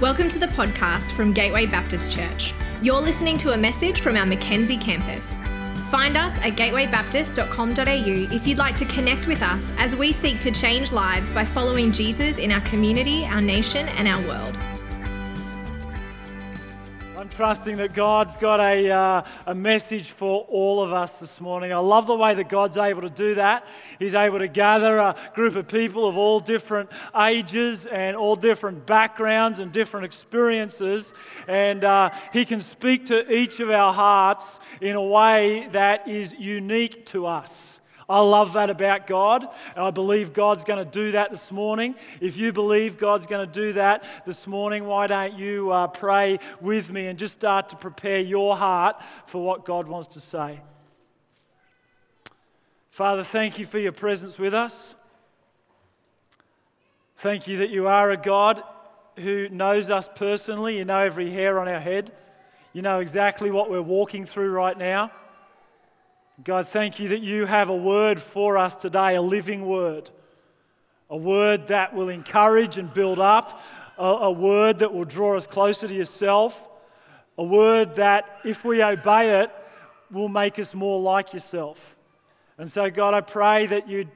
Welcome to the podcast from Gateway Baptist Church. You're listening to a message from our Mackenzie campus. Find us at gatewaybaptist.com.au if you'd like to connect with us as we seek to change lives by following Jesus in our community, our nation, and our world. Trusting that God's got a, uh, a message for all of us this morning. I love the way that God's able to do that. He's able to gather a group of people of all different ages and all different backgrounds and different experiences, and uh, He can speak to each of our hearts in a way that is unique to us. I love that about God, and I believe God's going to do that this morning. If you believe God's going to do that this morning, why don't you uh, pray with me and just start to prepare your heart for what God wants to say? Father, thank you for your presence with us. Thank you that you are a God who knows us personally. You know every hair on our head. You know exactly what we're walking through right now. God, thank you that you have a word for us today, a living word. A word that will encourage and build up, a, a, word that will draw us closer to yourself, a word that, if we obey it, will make us more like yourself. And so, God, I pray that you'd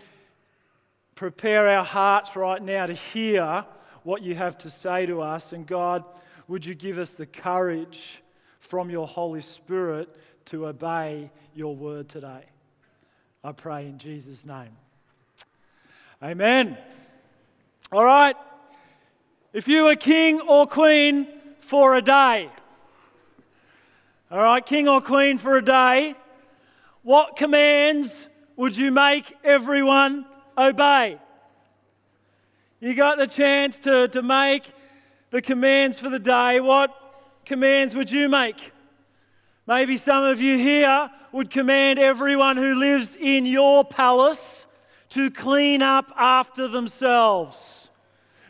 prepare our hearts right now to hear what you have to say to us. And, God, would you give us the courage from your Holy Spirit to obey your word today. I pray in Jesus' name. Amen. All right. If you were king or queen for a day, all right, king or queen for a day, what commands would you make everyone obey? You got the chance to, to make the commands for the day. What commands would you make? Maybe some of you here would command everyone who lives in your palace to clean up after themselves.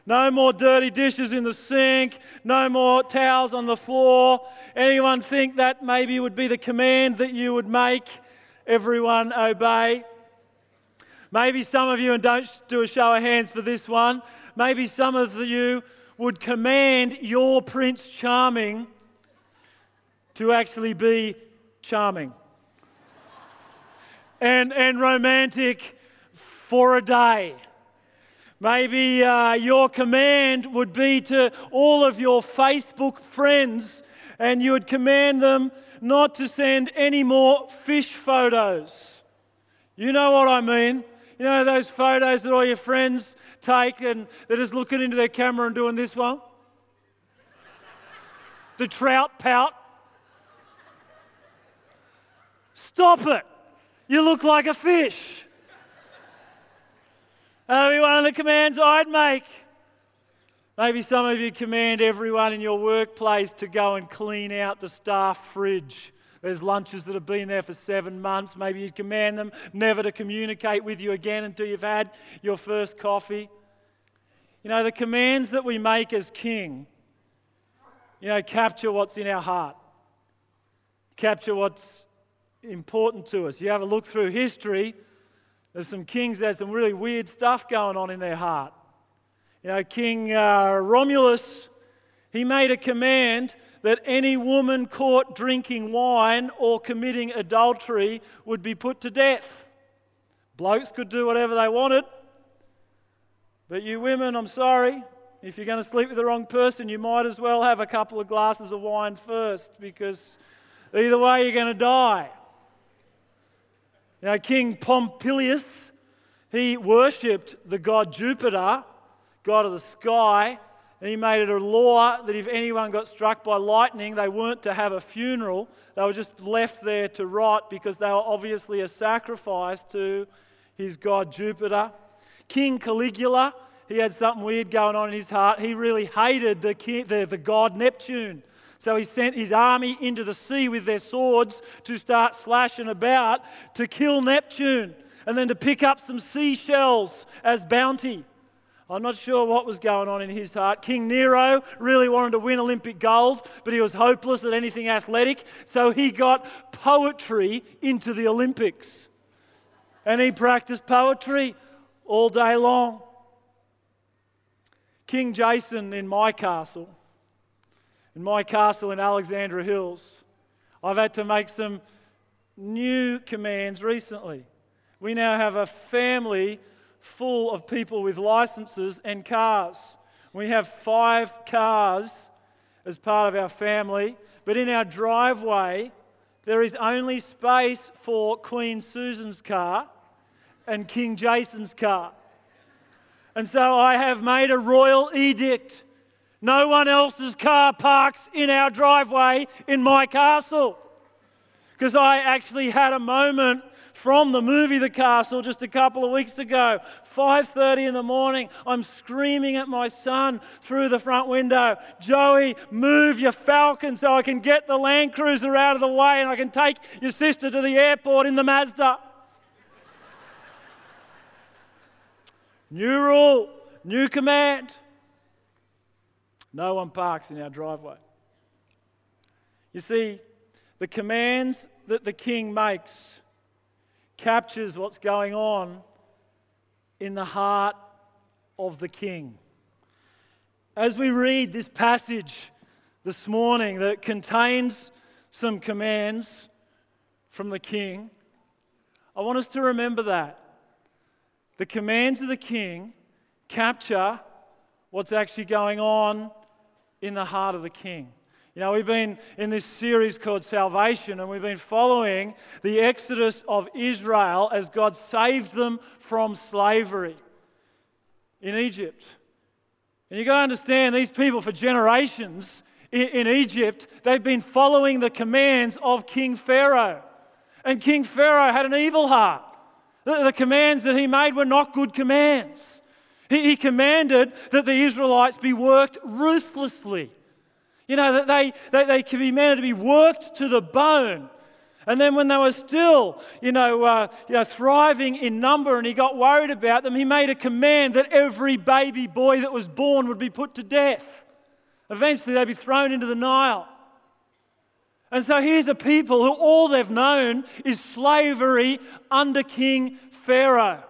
No more dirty dishes in the sink, no more towels on the floor. Anyone think that maybe would be the command that you would make everyone obey? Maybe some of you, and don't do a show of hands for this one, maybe some of you would command your Prince Charming to actually be charming and, and romantic for a day. Maybe uh, your command would be to all of your Facebook friends, and you would command them not to send any more fish photos. You know what I mean? You know those photos that all your friends take and they're just looking into their camera and doing this one? The trout pout. Stop it. You look like a fish. That'll be one of the commands I'd make. Maybe some of you command everyone in your workplace to go and clean out the staff fridge. There's lunches that have been there for seven months. Maybe you'd command them never to communicate with you again until you've had your first coffee. You know, the commands that we make as king, you know, capture what's in our heart, capture what's important to us. You have a look through history, there's some kings that had some really weird stuff going on in their heart. You know, King uh, Romulus, he made a command that any woman caught drinking wine or committing adultery would be put to death. Blokes could do whatever they wanted, but you women, I'm sorry, if you're going to sleep with the wrong person, you might as well have a couple of glasses of wine first because either way, you're going to die. Now, King Pompilius, he worshipped the god Jupiter, god of the sky, and he made it a law that if anyone got struck by lightning, they weren't to have a funeral. They were just left there to rot because they were obviously a sacrifice to his god Jupiter. King Caligula, he had something weird going on in his heart. He really hated the, the, the god Neptune. So he sent his army into the sea with their swords to start slashing about to kill Neptune and then to pick up some seashells as bounty. I'm not sure what was going on in his heart. King Nero really wanted to win Olympic gold, but he was hopeless at anything athletic, so he got poetry into the Olympics. And he practiced poetry all day long. King Jason in my castle in my castle in Alexandra Hills, I've had to make some new commands recently. We now have a family full of people with licenses and cars. We have five cars as part of our family, but in our driveway, there is only space for Queen Susan's car and King Jason's car. And so I have made a royal edict. No one else's car parks in our driveway in my castle. Because I actually had a moment from the movie The Castle just a couple of weeks ago. 5:30 in the morning, I'm screaming at my son through the front window, "Joey, move your Falcon so I can get the Land Cruiser out of the way and I can take your sister to the airport in the Mazda." new rule, new command. No one parks in our driveway. You see, the commands that the king makes captures what's going on in the heart of the king. As we read this passage this morning that contains some commands from the king, I want us to remember that. The commands of the king capture what's actually going on in the heart of the king. You know, we've been in this series called Salvation, and we've been following the exodus of Israel as God saved them from slavery in Egypt. And you've got to understand, these people for generations in, in Egypt, they've been following the commands of King Pharaoh. And King Pharaoh had an evil heart. The, the commands that he made were not good commands. He, commanded that the Israelites be worked ruthlessly. You know, that they, they, they can be meant to be worked to the bone. And then when they were still, you know, uh, you know, thriving in number and he got worried about them, he made a command that every baby boy that was born would be put to death. Eventually they'd be thrown into the Nile. And so here's a people who all they've known is slavery under King Pharaoh.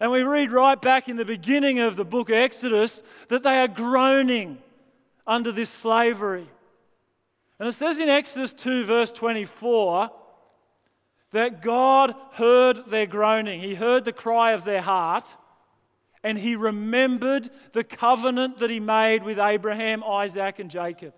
And we read right back in the beginning of the book of Exodus that they are groaning under this slavery. And it says in Exodus 2, verse 24, that God heard their groaning. He heard the cry of their heart, and He remembered the covenant that He made with Abraham, Isaac, and Jacob.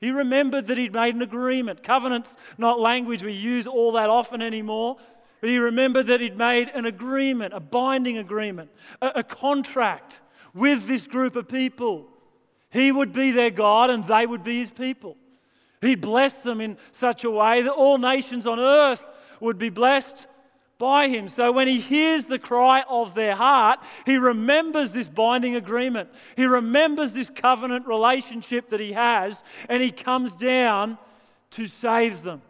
He remembered that He'd made an agreement. Covenant's not language we use all that often anymore, but He remembered that He'd made an agreement, a binding agreement, a, a contract with this group of people. He would be their God and they would be his people. He'd bless them in such a way that all nations on earth would be blessed by him. So when he hears the cry of their heart, he remembers this binding agreement. He remembers this covenant relationship that he has, and he comes down to save them.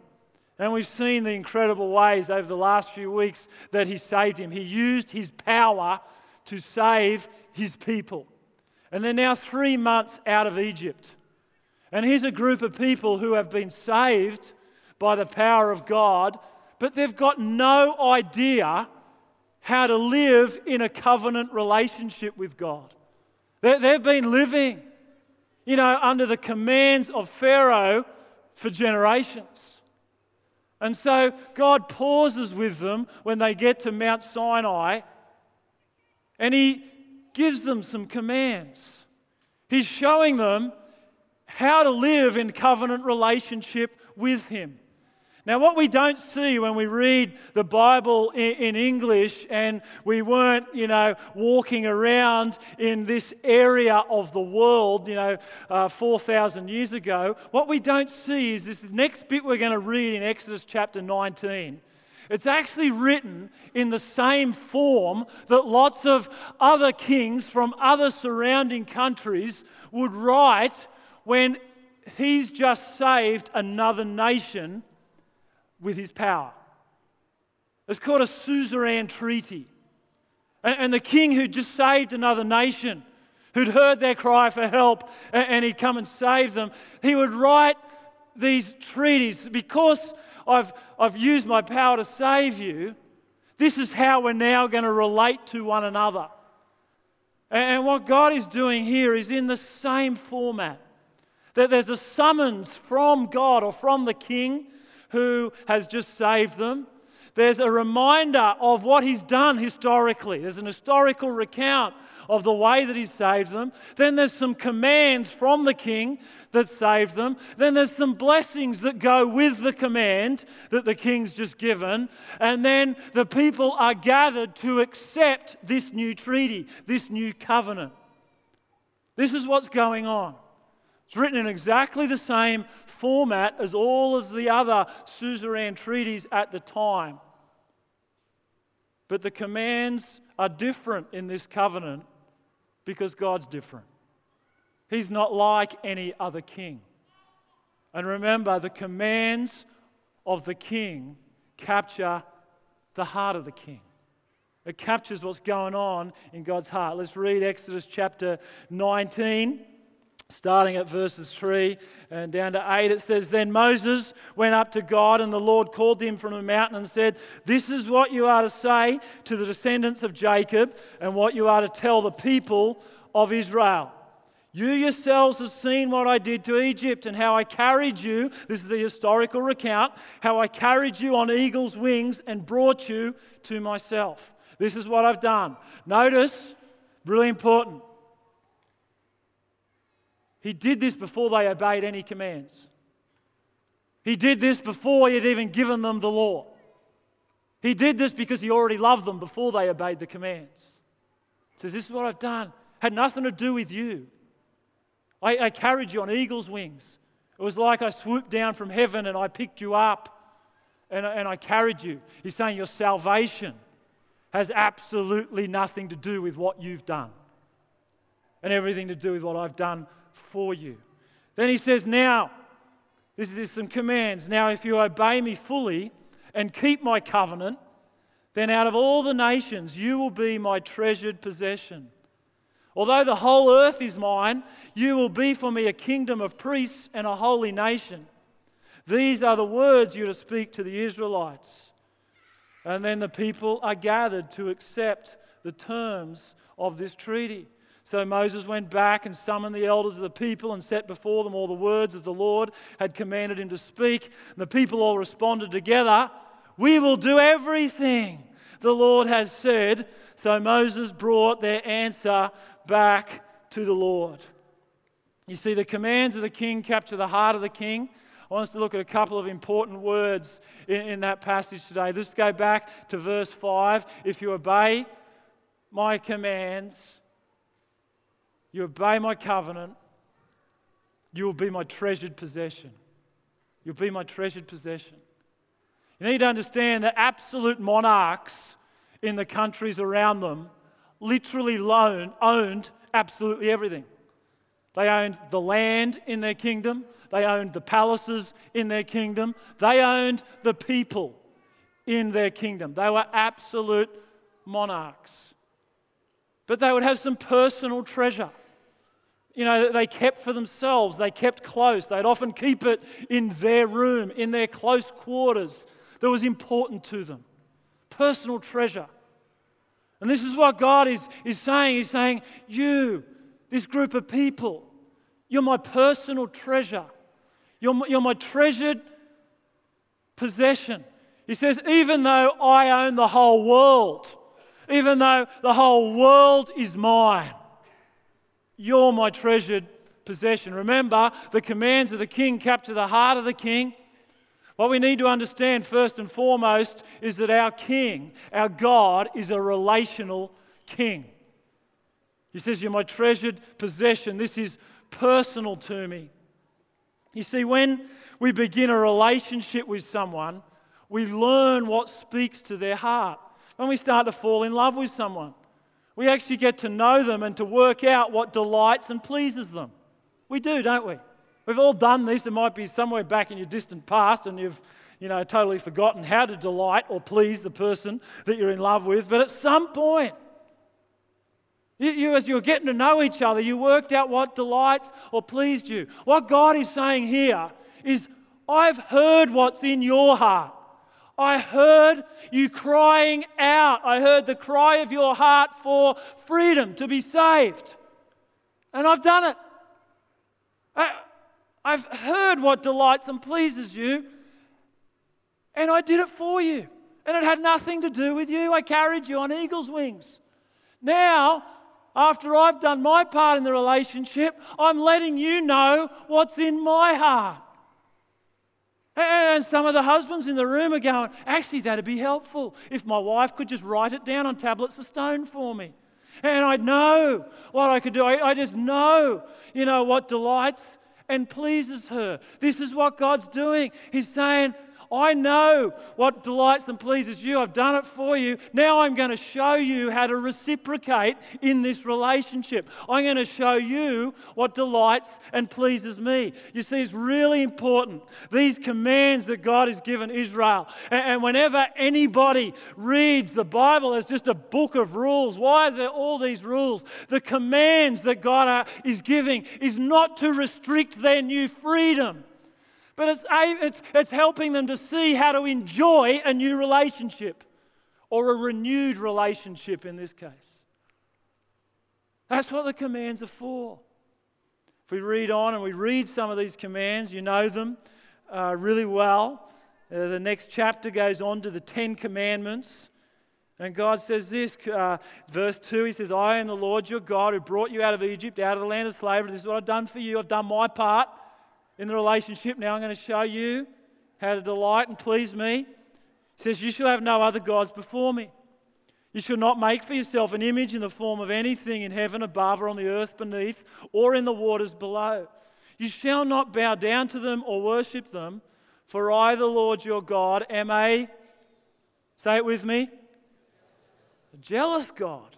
And we've seen the incredible ways over the last few weeks that he saved him. He used his power to save his people. And they're now three months out of Egypt. And here's a group of people who have been saved by the power of God, but they've got no idea how to live in a covenant relationship with God. They've been living, you know, under the commands of Pharaoh for generations. And so God pauses with them when they get to Mount Sinai and He gives them some commands. He's showing them how to live in covenant relationship with Him. Now, what we don't see when we read the Bible in, English and we weren't, you know, walking around in this area of the world, you know, uh, 4,000 years ago, what we don't see is this next bit we're going to read in Exodus chapter 19 it's actually written in the same form that lots of other kings from other surrounding countries would write when he's just saved another nation with his power. It's called a suzerain treaty. And the king who just saved another nation, who'd heard their cry for help, and he'd come and save them, he would write these treaties because I've, I've used my power to save you. This is how we're now going to relate to one another. And what God is doing here is in the same format That there's a summons from God or from the king who has just saved them. There's a reminder of what he's done historically. There's an historical recount of the way that he saved them. Then there's some commands from the king that saved them. Then there's some blessings that go with the command that the king's just given. And then the people are gathered to accept this new treaty, this new covenant. This is what's going on. It's written in exactly the same format as all of the other suzerain treaties at the time. But the commands are different in this covenant because God's different. He's not like any other king. And remember, the commands of the king capture the heart of the king. It captures what's going on in God's heart. Let's read Exodus chapter 19, starting at verses 3 and down to 8. It says, Then Moses went up to God, and the Lord called him from a mountain and said, This is what you are to say to the descendants of Jacob, and what you are to tell the people of Israel. You yourselves have seen what I did to Egypt and how I carried you. This is the historical recount how I carried you on eagle's wings and brought you to myself. This is what I've done. Notice, really important. He did this before they obeyed any commands. He did this before he had even given them the law. He did this because he already loved them before they obeyed the commands. He says, This is what I've done. Had nothing to do with you. I, I carried you on eagle's wings. It was like I swooped down from heaven and I picked you up and, and I carried you. He's saying your salvation has absolutely nothing to do with what you've done and everything to do with what I've done for you. Then he says, Now, this is some commands. Now, if you obey me fully and keep my covenant, then out of all the nations you will be my treasured possession. Although the whole earth is mine, you will be for me a kingdom of priests and a holy nation. These are the words you're to speak to the Israelites. And then the people are gathered to accept the terms of this treaty. So Moses went back and summoned the elders of the people and set before them all the words that the Lord had commanded him to speak. And the people all responded together, We will do everything the Lord has said. So Moses brought their answer back to the Lord. You see, the commands of the king capture the heart of the king. I want us to look at a couple of important words in, in that passage today. Let's go back to verse 5. If you obey my commands, you obey my covenant, you will be my treasured possession. You'll be my treasured possession. You need to understand that absolute monarchs in the countries around them literally loan, owned absolutely everything. They owned the land in their kingdom, they owned the palaces in their kingdom. They owned the people in their kingdom. They were absolute monarchs. But they would have some personal treasure. You know, they kept for themselves, they kept close. They'd often keep it in their room, in their close quarters that was important to them. Personal treasure. And this is what God is, is saying. He's saying, You, this group of people, you're my personal treasure. You're my, you're my treasured possession. He says, even though I own the whole world, even though the whole world is mine, you're my treasured possession. Remember, the commands of the king capture the heart of the king. What we need to understand first and foremost is that our king, our God, is a relational king. He says, You're my treasured possession. This is personal to me. You see, when we begin a relationship with someone, we learn what speaks to their heart. When we start to fall in love with someone, we actually get to know them and to work out what delights and pleases them. We do, don't we? We've all done this. It might be somewhere back in your distant past and you've you know, totally forgotten how to delight or please the person that you're in love with. But at some point, you, you, as you're getting to know each other, you worked out what delights or pleased you. What God is saying here is, I've heard what's in your heart. I heard you crying out. I heard the cry of your heart for freedom, to be saved. And I've done it. I, I've heard what delights and pleases you, and I did it for you. And it had nothing to do with you. I carried you on eagle's wings. Now, after I've done my part in the relationship, I'm letting you know what's in my heart. And some of the husbands in the room are going, actually, that'd be helpful if my wife could just write it down on tablets of stone for me. And I know what I could do. I, I just know, you know, what delights and pleases her. This is what God's doing. He's saying, I know what delights and pleases you. I've done it for you. Now I'm going to show you how to reciprocate in this relationship. I'm going to show you what delights and pleases me. You see, it's really important. These commands that God has given Israel. And whenever anybody reads the Bible as just a book of rules, why are there all these rules? The commands that God uh, is giving is not to restrict their new freedom but it's, it's, it's helping them to see how to enjoy a new relationship or a renewed relationship in this case. That's what the commands are for. If we read on and we read some of these commands, you know them uh, really well. Uh, the next chapter goes on to the Ten Commandments. And God says this, uh, verse 2, He says, I am the Lord your God who brought you out of Egypt, out of the land of slavery. This is what I've done for you. I've done my part in the relationship. Now I'm going to show you how to delight and please me. He says, You shall have no other gods before me. You shall not make for yourself an image in the form of anything in heaven above or on the earth beneath or in the waters below. You shall not bow down to them or worship them, for I, the Lord your God, am a, say it with me, a jealous God.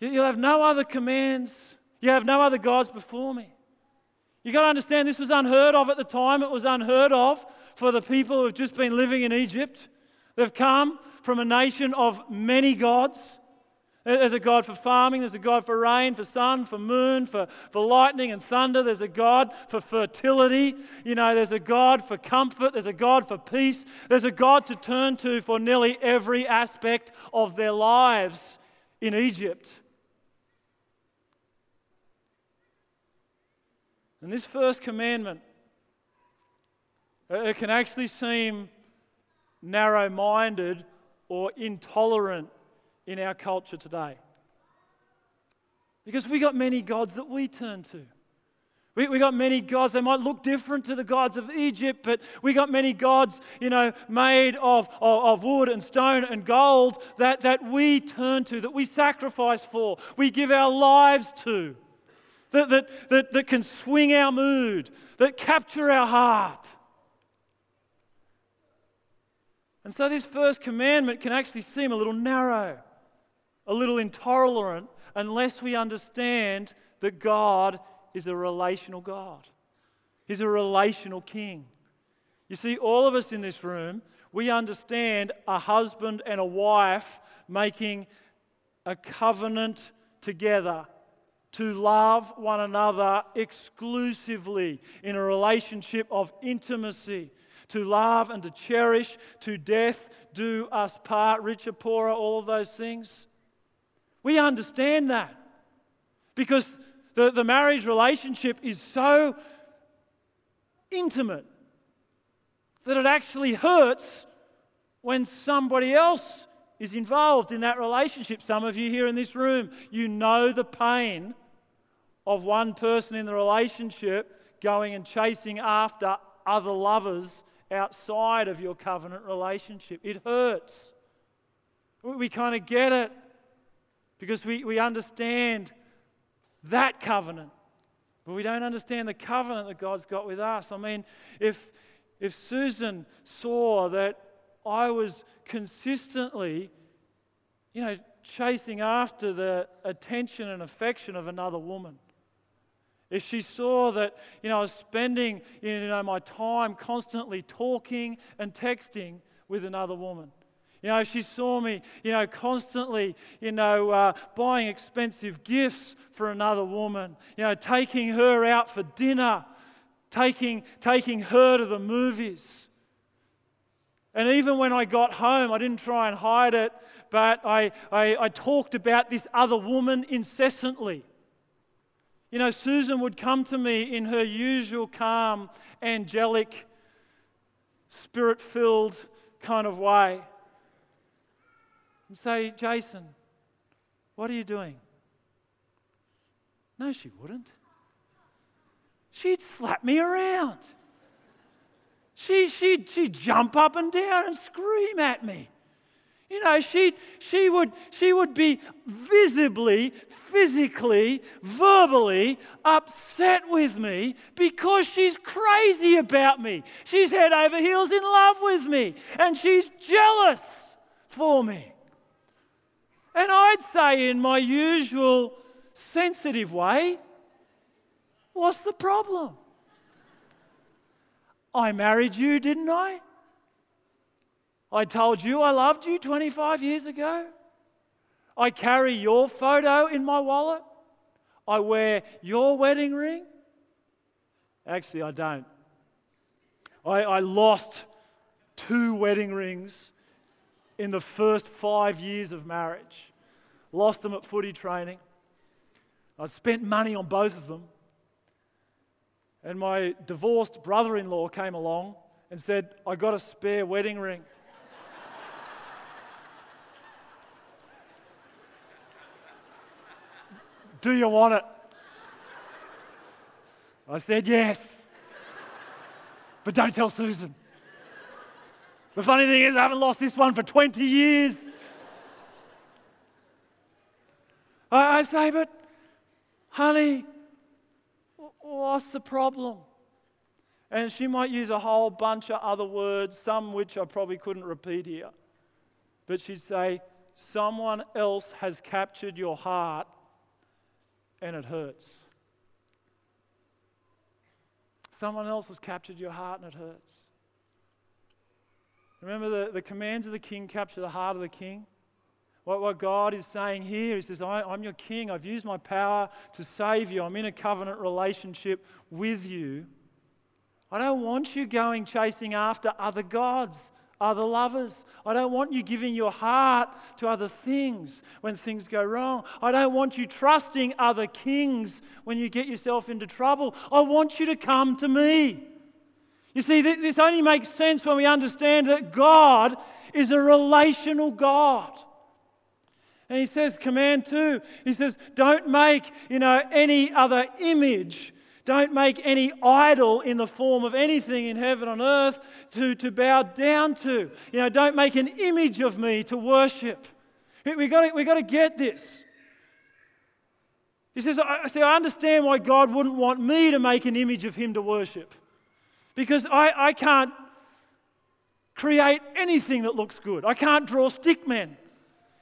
You'll have no other commands, you have no other gods before me. You've got to understand this was unheard of at the time. It was unheard of for the people who have just been living in Egypt. They've come from a nation of many gods. There's a God for farming, there's a God for rain, for sun, for moon, for, for lightning and thunder. There's a God for fertility. You know, there's a God for comfort, there's a God for peace. There's a God to turn to for nearly every aspect of their lives in Egypt. And this first commandment, it can actually seem narrow minded or intolerant in our culture today. Because we got many gods that we turn to. We, we got many gods, they might look different to the gods of Egypt, but we got many gods, you know, made of, of, of wood and stone and gold that, that we turn to, that we sacrifice for, we give our lives to that, that, that, that can swing our mood, that capture our heart. And so, this first commandment can actually seem a little narrow, a little intolerant, unless we understand that God is a relational God. He's a relational king. You see, all of us in this room, we understand a husband and a wife making a covenant together to love one another exclusively in a relationship of intimacy, to love and to cherish, to death do us part, richer, poorer, all of those things. We understand that because the, the marriage relationship is so intimate that it actually hurts when somebody else is involved in that relationship. Some of you here in this room, you know the pain of one person in the relationship going and chasing after other lovers outside of your covenant relationship. It hurts. We, kind of get it because we, we understand that covenant. But we don't understand the covenant that God's got with us. I mean, if, if Susan saw that I was consistently, you know, chasing after the attention and affection of another woman. If she saw that, you know, I was spending, you know, my time constantly talking and texting with another woman. You know, she saw me, you know, constantly, you know, uh, buying expensive gifts for another woman, you know, taking her out for dinner, taking, taking her to the movies. And even when I got home, I didn't try and hide it, but I, I, I talked about this other woman incessantly. You know, Susan would come to me in her usual calm, angelic, spirit filled kind of way and say, Jason, what are you doing? No, she wouldn't. She'd slap me around. She, she'd, she'd jump up and down and scream at me. You know, she, she, would, she would be visibly, physically, verbally upset with me because she's crazy about me. She's head over heels in love with me and she's jealous for me. And I'd say, in my usual sensitive way, What's the problem? I married you, didn't I? I told you I loved you 25 years ago. I carry your photo in my wallet. I wear your wedding ring. Actually, I don't. I, I lost two wedding rings in the first five years of marriage. Lost them at footy training. I'd spent money on both of them. And my divorced brother in law came along and said, I got a spare wedding ring. Do you want it? I said, Yes. But don't tell Susan. The funny thing is, I haven't lost this one for 20 years. I, I say, But honey, what's the problem? And she might use a whole bunch of other words, some which I probably couldn't repeat here. But she'd say, Someone else has captured your heart and it hurts. Someone else has captured your heart and it hurts. Remember the, the commands of the king capture the heart of the king? What, what God is saying here is says, I, I'm your king. I've used my power to save you. I'm in a covenant relationship with you. I don't want you going chasing after other gods, other lovers. I don't want you giving your heart to other things when things go wrong. I don't want you trusting other kings when you get yourself into trouble. I want you to come to me. You see, this only makes sense when we understand that God is a relational God. And he says, command two, he says, don't make, you know, any other image. Don't make any idol in the form of anything in heaven on earth to, to bow down to. You know, don't make an image of me to worship. We've got to, we got to get this. He says, I, see, I understand why God wouldn't want me to make an image of him to worship. Because I, I can't create anything that looks good. I can't draw stick men.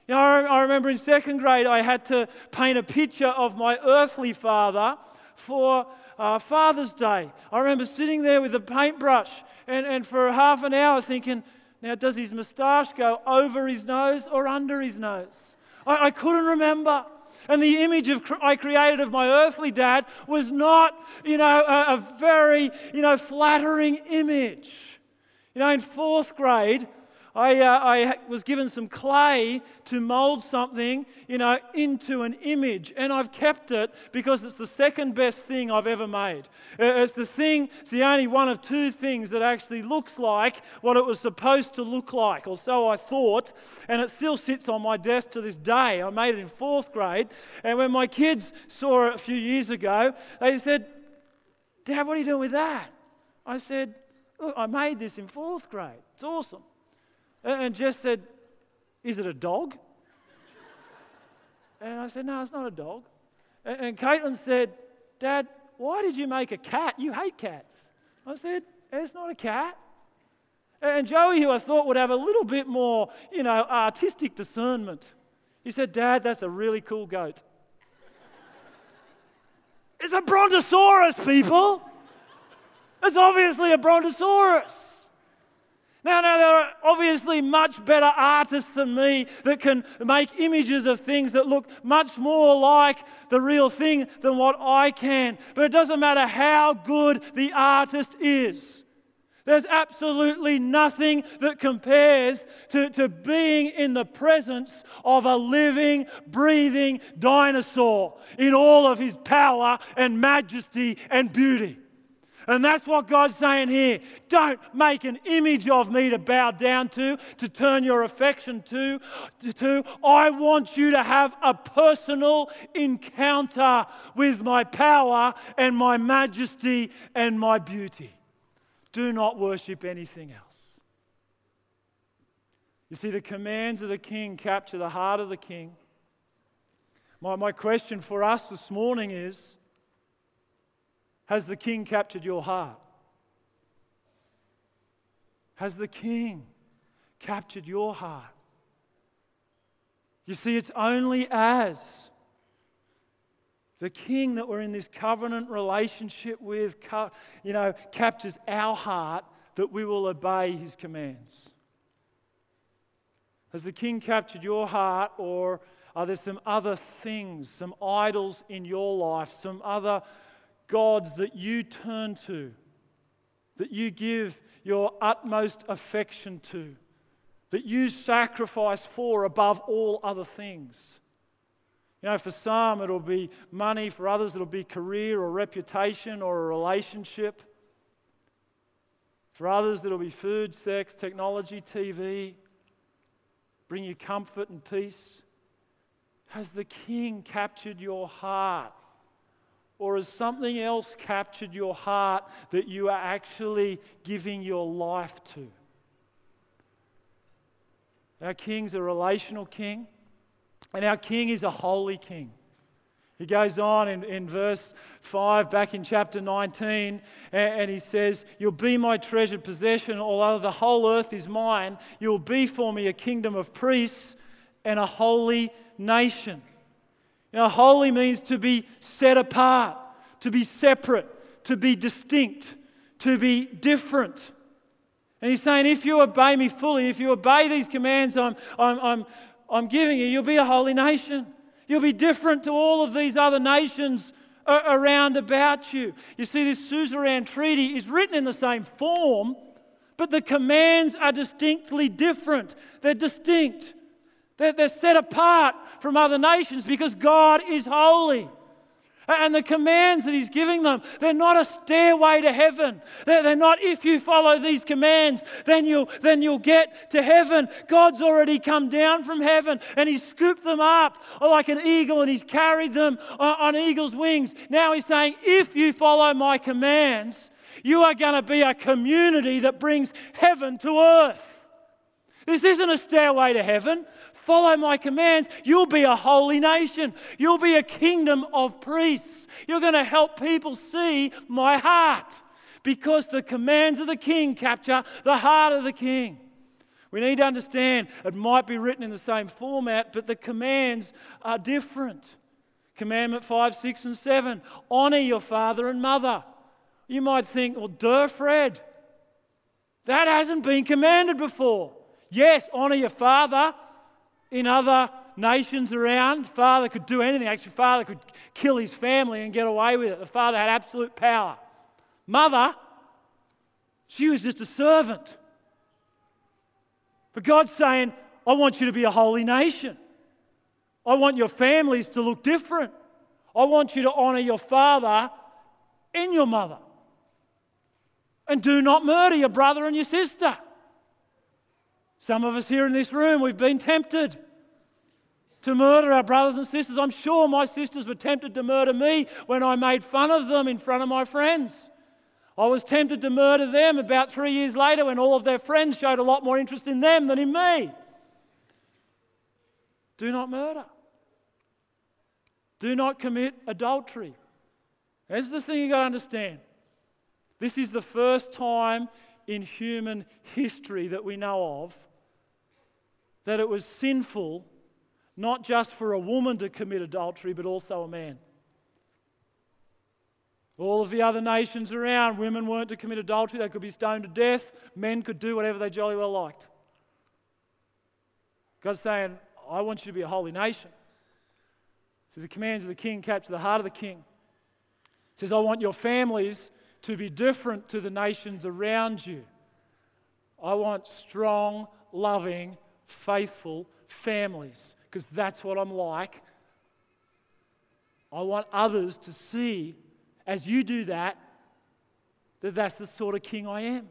You know, I remember in second grade, I had to paint a picture of my earthly father for uh, Father's Day. I remember sitting there with a paintbrush and, and for half an hour thinking, now, does his moustache go over his nose or under his nose? I, I couldn't remember. And the image of I created of my earthly dad was not, you know, a, a very, you know, flattering image. You know, in fourth grade, I, uh, I was given some clay to mold something, you know, into an image. And I've kept it because it's the second best thing I've ever made. Uh, it's the thing, it's the only one of two things that actually looks like what it was supposed to look like, or so I thought. And it still sits on my desk to this day. I made it in fourth grade. And when my kids saw it a few years ago, they said, Dad, what are you doing with that? I said, Look, I made this in fourth grade. It's awesome. And Jess said, Is it a dog? And I said, No, it's not a dog. And Caitlin said, Dad, why did you make a cat? You hate cats. I said, It's not a cat. And Joey, who I thought would have a little bit more, you know, artistic discernment, he said, Dad, that's a really cool goat. it's a brontosaurus, people. It's obviously a brontosaurus. Now, now, there are obviously much better artists than me that can make images of things that look much more like the real thing than what I can. But it doesn't matter how good the artist is. There's absolutely nothing that compares to, to being in the presence of a living, breathing dinosaur in all of his power and majesty and beauty. And that's what God's saying here. Don't make an image of me to bow down to, to turn your affection to, to. I want you to have a personal encounter with my power and my majesty and my beauty. Do not worship anything else. You see, the commands of the king capture the heart of the king. My, my question for us this morning is Has the king captured your heart? Has the king captured your heart? You see, it's only as the king that we're in this covenant relationship with, you know, captures our heart that we will obey his commands. Has the king captured your heart, or are there some other things, some idols in your life, some other gods that you turn to, that you give your utmost affection to, that you sacrifice for above all other things? You know, for some, it'll be money, for others, it'll be career or reputation or a relationship. For others, it'll be food, sex, technology, TV, bring you comfort and peace. Has the king captured your heart? Or has something else captured your heart that you are actually giving your life to? Our king's a relational king. And our king is a holy king. He goes on in, in verse 5, back in chapter 19, and, and, he says, You'll be my treasured possession, although the whole earth is mine. You'll be for me a kingdom of priests and a holy nation. Know, holy means to be set apart, to be separate, to be distinct, to be different. And he's saying, If you obey me fully, if you obey these commands I'm, I'm, I'm I'm giving you, you'll be a holy nation. You'll be different to all of these other nations around about you. You see, this Suzerain Treaty is written in the same form, but the commands are distinctly different. They're distinct, they're, they're set apart from other nations because God is holy. And the commands that he's giving them, they're not a stairway to heaven. They're, they're, not, if you follow these commands, then you'll, then you'll get to heaven. God's already come down from heaven and he's scooped them up like an eagle and he's carried them on, on eagle's wings. Now he's saying, if you follow my commands, you are going to be a community that brings heaven to earth. This isn't a stairway to heaven follow my commands, you'll be a holy nation. You'll be a kingdom of priests. You're going to help people see my heart because the commands of the king capture the heart of the king. We need to understand it might be written in the same format, but the commands are different. Commandment 5, 6, and 7 honor your father and mother. You might think, well, duh, Fred. That hasn't been commanded before. Yes, honor your father, in other nations around. Father could do anything. Actually, father could kill his family and get away with it. The father had absolute power. Mother, she was just a servant. But God's saying, I want you to be a holy nation. I want your families to look different. I want you to honor your father and your mother. And do not murder your brother and your sister. Some of us here in this room, we've been tempted to murder our brothers and sisters. I'm sure my sisters were tempted to murder me when I made fun of them in front of my friends. I was tempted to murder them about three years later when all of their friends showed a lot more interest in them than in me. Do not murder. Do not commit adultery. Here's the thing you've got to understand this is the first time in human history that we know of that it was sinful not just for a woman to commit adultery, but also a man. All of the other nations around, women weren't to commit adultery, they could be stoned to death, men could do whatever they jolly well liked. God's saying, I want you to be a holy nation. So the commands of the king capture the heart of the king. He says, I want your families to be different to the nations around you. I want strong, loving, faithful families because that's what I'm like. I want others to see, as you do that, that that's the sort of king I am.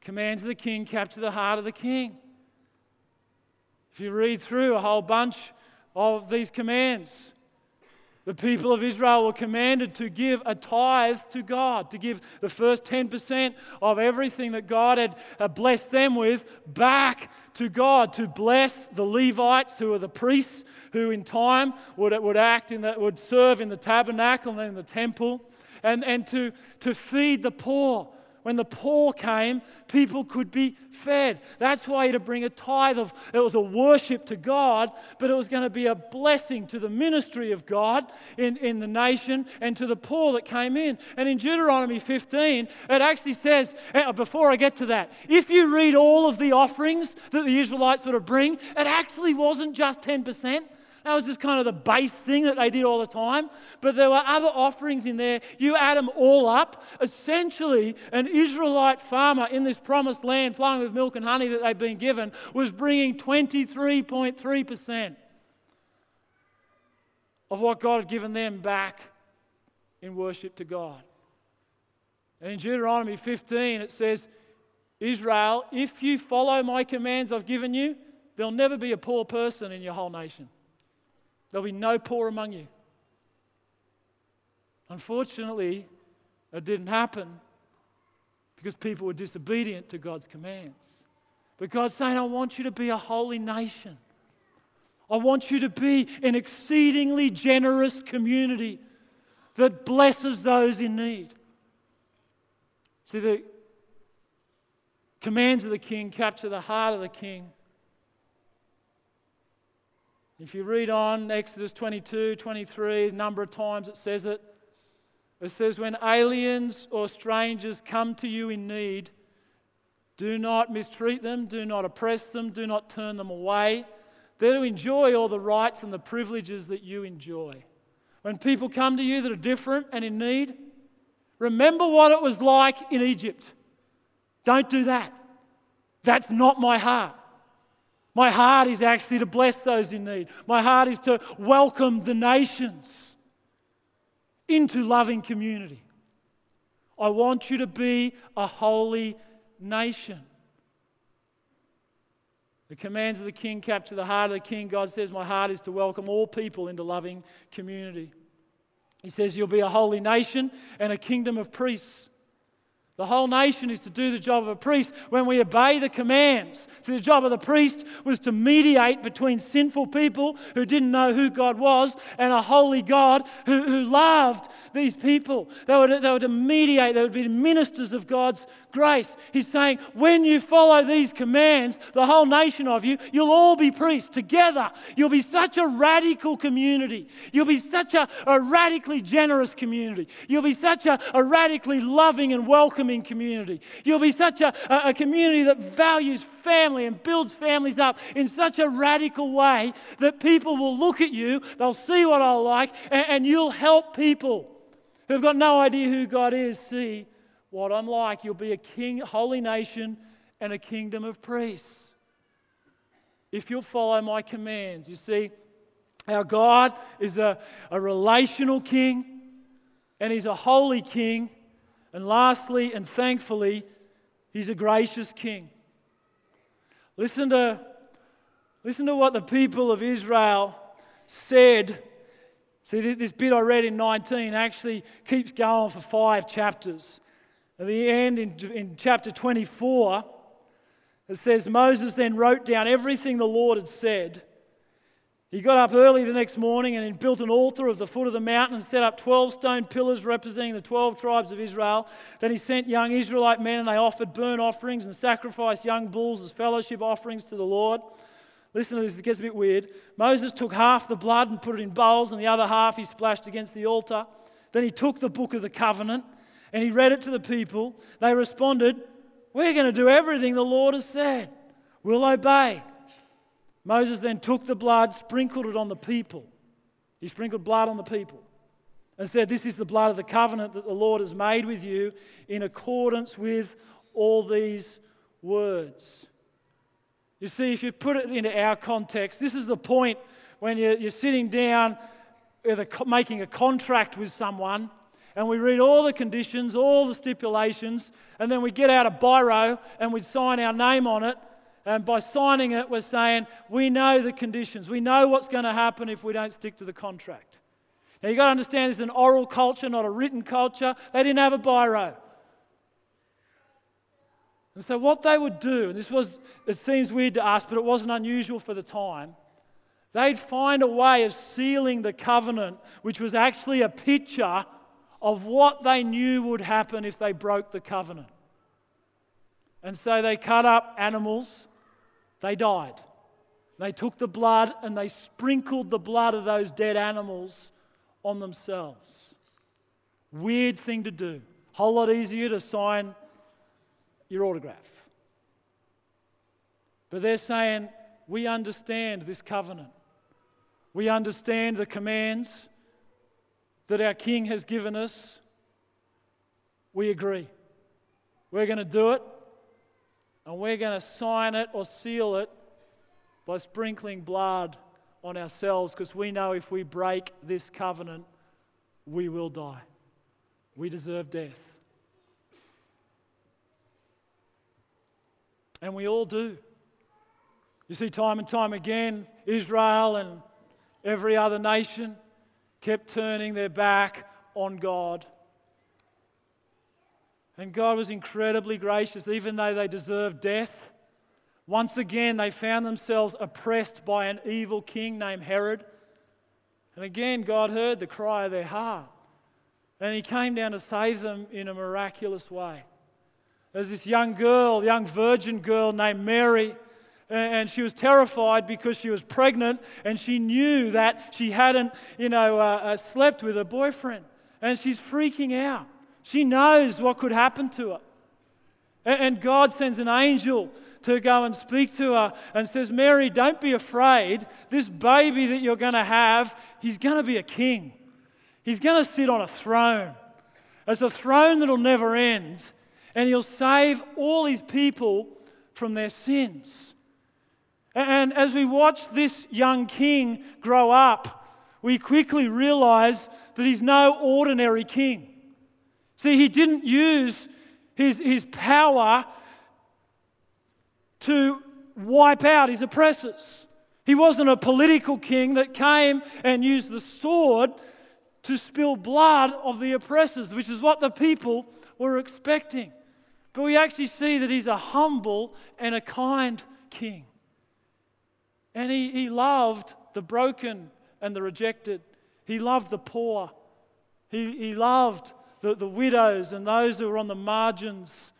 Commands of the king capture the heart of the king. If you read through a whole bunch of these commands, the people of Israel were commanded to give a tithe to God, to give the first 10% of everything that God had blessed them with back to God, to bless the Levites, who are the priests, who in time would, would act in the, would serve in the tabernacle and in the temple, and, and to, to feed the poor when the poor came, people could be fed. That's why you to bring a tithe of it was a worship to God, but it was going to be a blessing to the ministry of God in, in the nation and to the poor that came in. And in Deuteronomy 15, it actually says, eh, before I get to that, if you read all of the offerings that the Israelites would have bring, it actually wasn't just 10%. That was just kind of the base thing that they did all the time. But there were other offerings in there. You add them all up. Essentially, an Israelite farmer in this promised land flowing with milk and honey that they've been given was bringing 23.3% of what God had given them back in worship to God. And in Deuteronomy 15, it says, Israel, if you follow my commands I've given you, there'll never be a poor person in your whole nation. There'll be no poor among you. Unfortunately, it didn't happen because people were disobedient to God's commands. But God's saying, I want you to be a holy nation. I want you to be an exceedingly generous community that blesses those in need. See, the commands of the king capture the heart of the king. If you read on Exodus 22, 23, a number of times it says it. It says, When aliens or strangers come to you in need, do not mistreat them, do not oppress them, do not turn them away. They're to enjoy all the rights and the privileges that you enjoy. When people come to you that are different and in need, remember what it was like in Egypt. Don't do that. That's not my heart. My heart is actually to bless those in need. My heart is to welcome the nations into loving community. I want you to be a holy nation. The commands of the king capture the heart of the king. God says, My heart is to welcome all people into loving community. He says, You'll be a holy nation and a kingdom of priests. The whole nation is to do the job of a priest when we obey the commands. So, the job of the priest was to mediate between sinful people who didn't know who God was and a holy God who, who loved these people. They were, they were to mediate, they would be ministers of God's grace. He's saying, when you follow these commands, the whole nation of you, you'll all be priests together. You'll be such a radical community. You'll be such a, a radically generous community. You'll be such a, a radically loving and welcoming community. You'll be such a, a, community that values family and builds families up in such a radical way that people will look at you, they'll see what I like, and, and you'll help people who've got no idea who God is see what I'm like. You'll be a king, holy nation, and a kingdom of priests. If you'll follow my commands, you see, our God is a, a relational king, and he's a holy king. And lastly, and thankfully, he's a gracious king. Listen to, listen to what the people of Israel said. See, this bit I read in 19 actually keeps going for five chapters. At the end, in, in chapter 24, it says Moses then wrote down everything the Lord had said. He got up early the next morning and built an altar at the foot of the mountain and set up 12 stone pillars representing the 12 tribes of Israel. Then he sent young Israelite men and they offered burnt offerings and sacrificed young bulls as fellowship offerings to the Lord. Listen to this, it gets a bit weird. Moses took half the blood and put it in bowls, and the other half he splashed against the altar. Then he took the book of the covenant and he read it to the people. They responded, We're going to do everything the Lord has said. We'll obey. Moses then took the blood, sprinkled it on the people. He sprinkled blood on the people and said, This is the blood of the covenant that the Lord has made with you in accordance with all these words. You see, if you put it into our context, this is the point when you're, sitting down making a contract with someone and we read all the conditions, all the stipulations, and then we get out a biro and we sign our name on it. And by signing it, we're saying we know the conditions. We know what's going to happen if we don't stick to the contract. Now, you've got to understand this is an oral culture, not a written culture. They didn't have a biro. And so, what they would do, and this was, it seems weird to us, but it wasn't unusual for the time, they'd find a way of sealing the covenant, which was actually a picture of what they knew would happen if they broke the covenant. And so they cut up animals, they died. They took the blood and they sprinkled the blood of those dead animals on themselves. Weird thing to do. Whole lot easier to sign your autograph. But they're saying, we understand this covenant. We understand the commands that our King has given us. We agree. We're going to do it, and we're going to sign it or seal it by sprinkling blood on ourselves because we know if we break this covenant, we will die. We deserve death. And we all do. You see, time and time again, Israel and every other nation kept turning their back on God. And God was incredibly gracious, even though they deserved death. Once again, they found themselves oppressed by an evil king named Herod. And again, God heard the cry of their heart. And He came down to save them in a miraculous way. There's this young girl, young virgin girl named Mary, and she was terrified because she was pregnant and she knew that she hadn't, you know, uh, uh, slept with her boyfriend. And she's freaking out. She knows what could happen to her. And God sends an angel to go and speak to her and says, Mary, don't be afraid. This baby that you're going to have, he's going to be a king. He's going to sit on a throne. It's a throne that'll never end and he'll save all his people from their sins. And as we watch this young king grow up, we quickly realize that he's no ordinary king. See, he didn't use his, his power to wipe out his oppressors. He wasn't a political king that came and used the sword to spill blood of the oppressors, which is what the people were expecting. But we actually see that he's a humble and a kind king. And he, he loved the broken and the rejected. He loved the poor. He, he loved the, the widows and those who were on the margins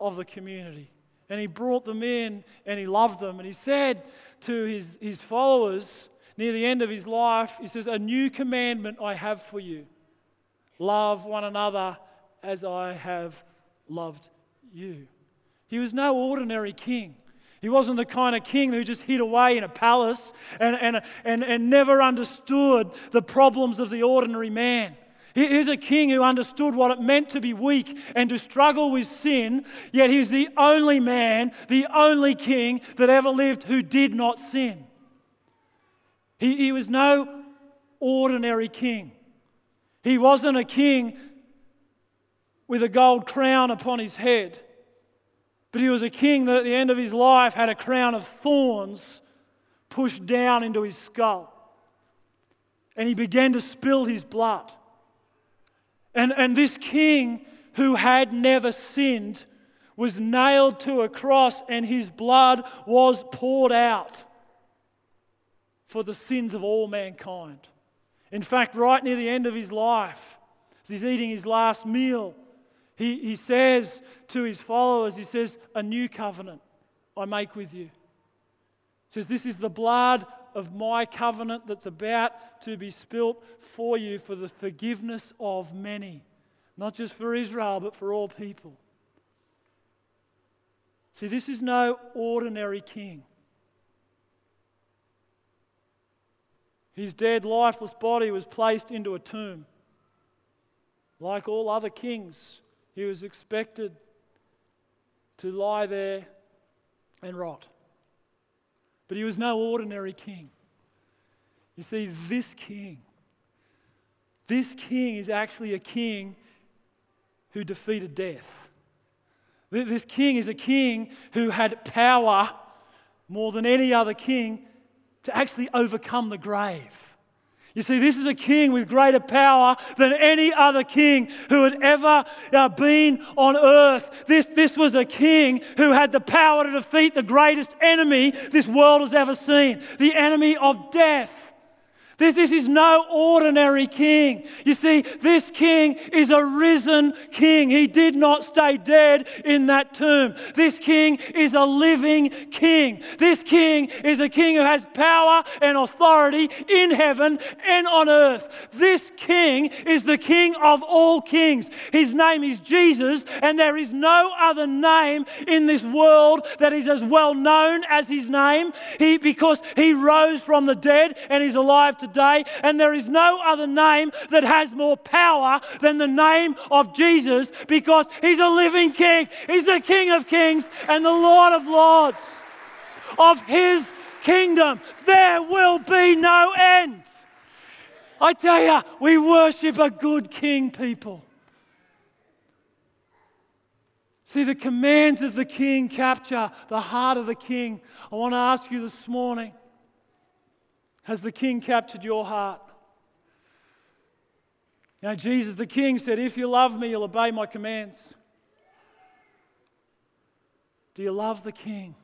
of the community. And he brought them in and he loved them. And he said to his, his followers near the end of his life, he says, A new commandment I have for you love one another as I have loved you. He was no ordinary king. He wasn't the kind of king who just hid away in a palace and, and, and, and never understood the problems of the ordinary man. He is a king who understood what it meant to be weak and to struggle with sin, yet he's the only man, the only king that ever lived who did not sin. He, he was no ordinary king. He wasn't a king with a gold crown upon his head. But he was a king that at the end of his life had a crown of thorns pushed down into his skull. And he began to spill his blood. And, and this king who had never sinned was nailed to a cross, and his blood was poured out for the sins of all mankind. In fact, right near the end of his life, as he's eating his last meal, he, he says to his followers, he says, A new covenant I make with you. He says, This is the blood of my covenant that's about to be spilt for you for the forgiveness of many, not just for Israel, but for all people. See, this is no ordinary king. His dead, lifeless body was placed into a tomb. Like all other kings, he was expected to lie there and rot. But he was no ordinary king. You see, this king, this king is actually a king who defeated death. This king is a king who had power more than any other king to actually overcome the grave. You see, this is a king with greater power than any other king who had ever uh, been on earth. This, this was a king who had the power to defeat the greatest enemy this world has ever seen the enemy of death. This, this is no ordinary king. You see, this king is a risen king. He did not stay dead in that tomb. This king is a living king. This king is a king who has power and authority in heaven and on earth. This king is the king of all kings. His name is Jesus, and there is no other name in this world that is as well known as his name. He, because he rose from the dead and is alive today today, and there is no other name that has more power than the name of Jesus because he's a living king. He's the King of kings and the Lord of lords. Of his kingdom, there will be no end. I tell you, we worship a good king, people. See, the commands of the king capture the heart of the king. I want to ask you this morning has the king captured your heart? Now, Jesus the king said, If you love me, you'll obey my commands. Do you love the king?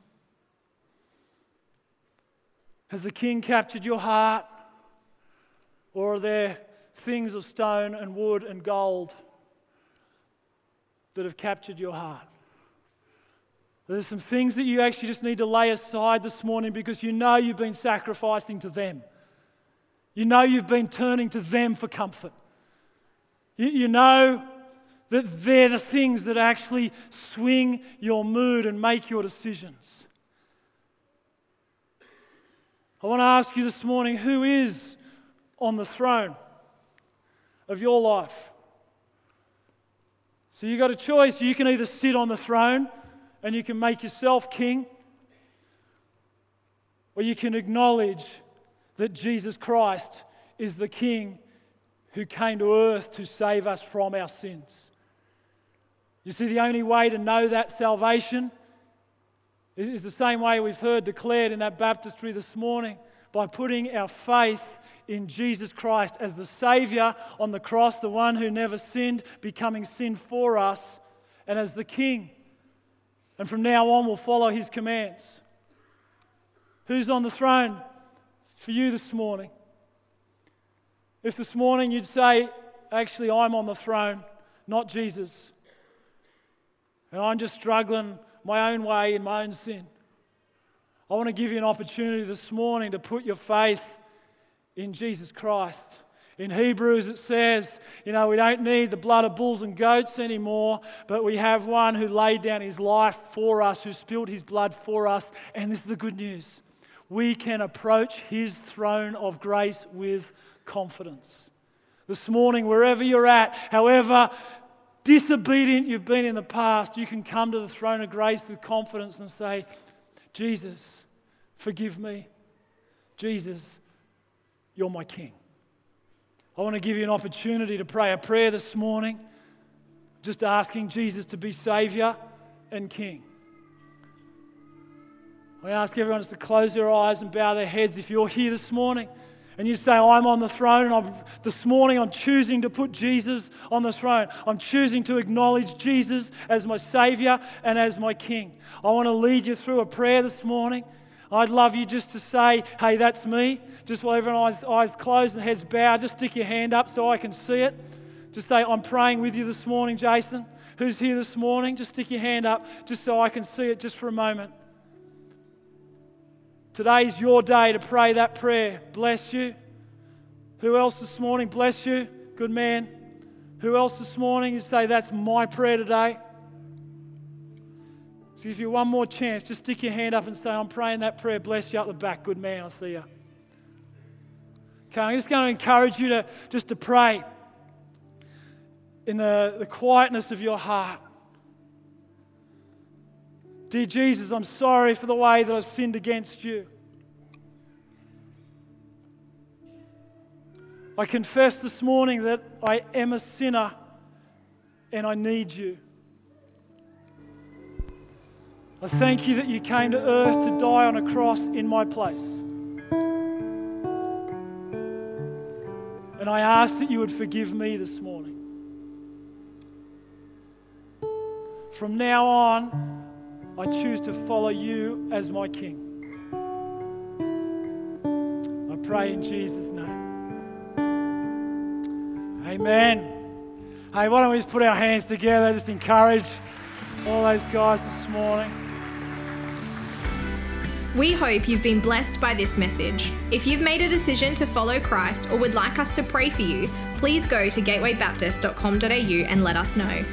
Has the king captured your heart? Or are there things of stone and wood and gold that have captured your heart? There's some things that you actually just need to lay aside this morning because you know you've been sacrificing to them. You know you've been turning to them for comfort. You, you know that they're the things that actually swing your mood and make your decisions. I want to ask you this morning who is on the throne of your life? So you've got a choice. You can either sit on the throne and you can make yourself king, or you can acknowledge that Jesus Christ is the king who came to earth to save us from our sins. You see, the only way to know that salvation is the same way we've heard declared in that baptistry this morning by putting our faith in Jesus Christ as the Savior on the cross, the one who never sinned, becoming sin for us, and as the King and from now on, we'll follow his commands. Who's on the throne for you this morning? If this morning you'd say, Actually, I'm on the throne, not Jesus, and I'm just struggling my own way in my own sin, I want to give you an opportunity this morning to put your faith in Jesus Christ. In Hebrews, it says, you know, we don't need the blood of bulls and goats anymore, but we have one who laid down his life for us, who spilled his blood for us. And this is the good news we can approach his throne of grace with confidence. This morning, wherever you're at, however disobedient you've been in the past, you can come to the throne of grace with confidence and say, Jesus, forgive me. Jesus, you're my king. I want to give you an opportunity to pray a prayer this morning, just asking Jesus to be Savior and King. I ask everyone just to close their eyes and bow their heads if you're here this morning and you say, I'm on the throne, and I'm, this morning I'm choosing to put Jesus on the throne. I'm choosing to acknowledge Jesus as my Savior and as my King. I want to lead you through a prayer this morning. I'd love you just to say, hey, that's me. Just while everyone's eyes closed and heads bowed, just stick your hand up so I can see it. Just say, I'm praying with you this morning, Jason. Who's here this morning? Just stick your hand up just so I can see it just for a moment. Today's your day to pray that prayer. Bless you. Who else this morning? Bless you. Good man. Who else this morning? You say, That's my prayer today. So if you one more chance, just stick your hand up and say, I'm praying that prayer. Bless you up the back. Good man. I'll see you. Okay, I'm just going to encourage you to just to pray in the, the quietness of your heart. Dear Jesus, I'm sorry for the way that I've sinned against you. I confess this morning that I am a sinner and I need you. I thank you that you came to earth to die on a cross in my place. And I ask that you would forgive me this morning. From now on, I choose to follow you as my King. I pray in Jesus' name. Amen. Hey, why don't we just put our hands together, just encourage all those guys this morning. We hope you've been blessed by this message. If you've made a decision to follow Christ or would like us to pray for you, please go to gatewaybaptist.com.au and let us know.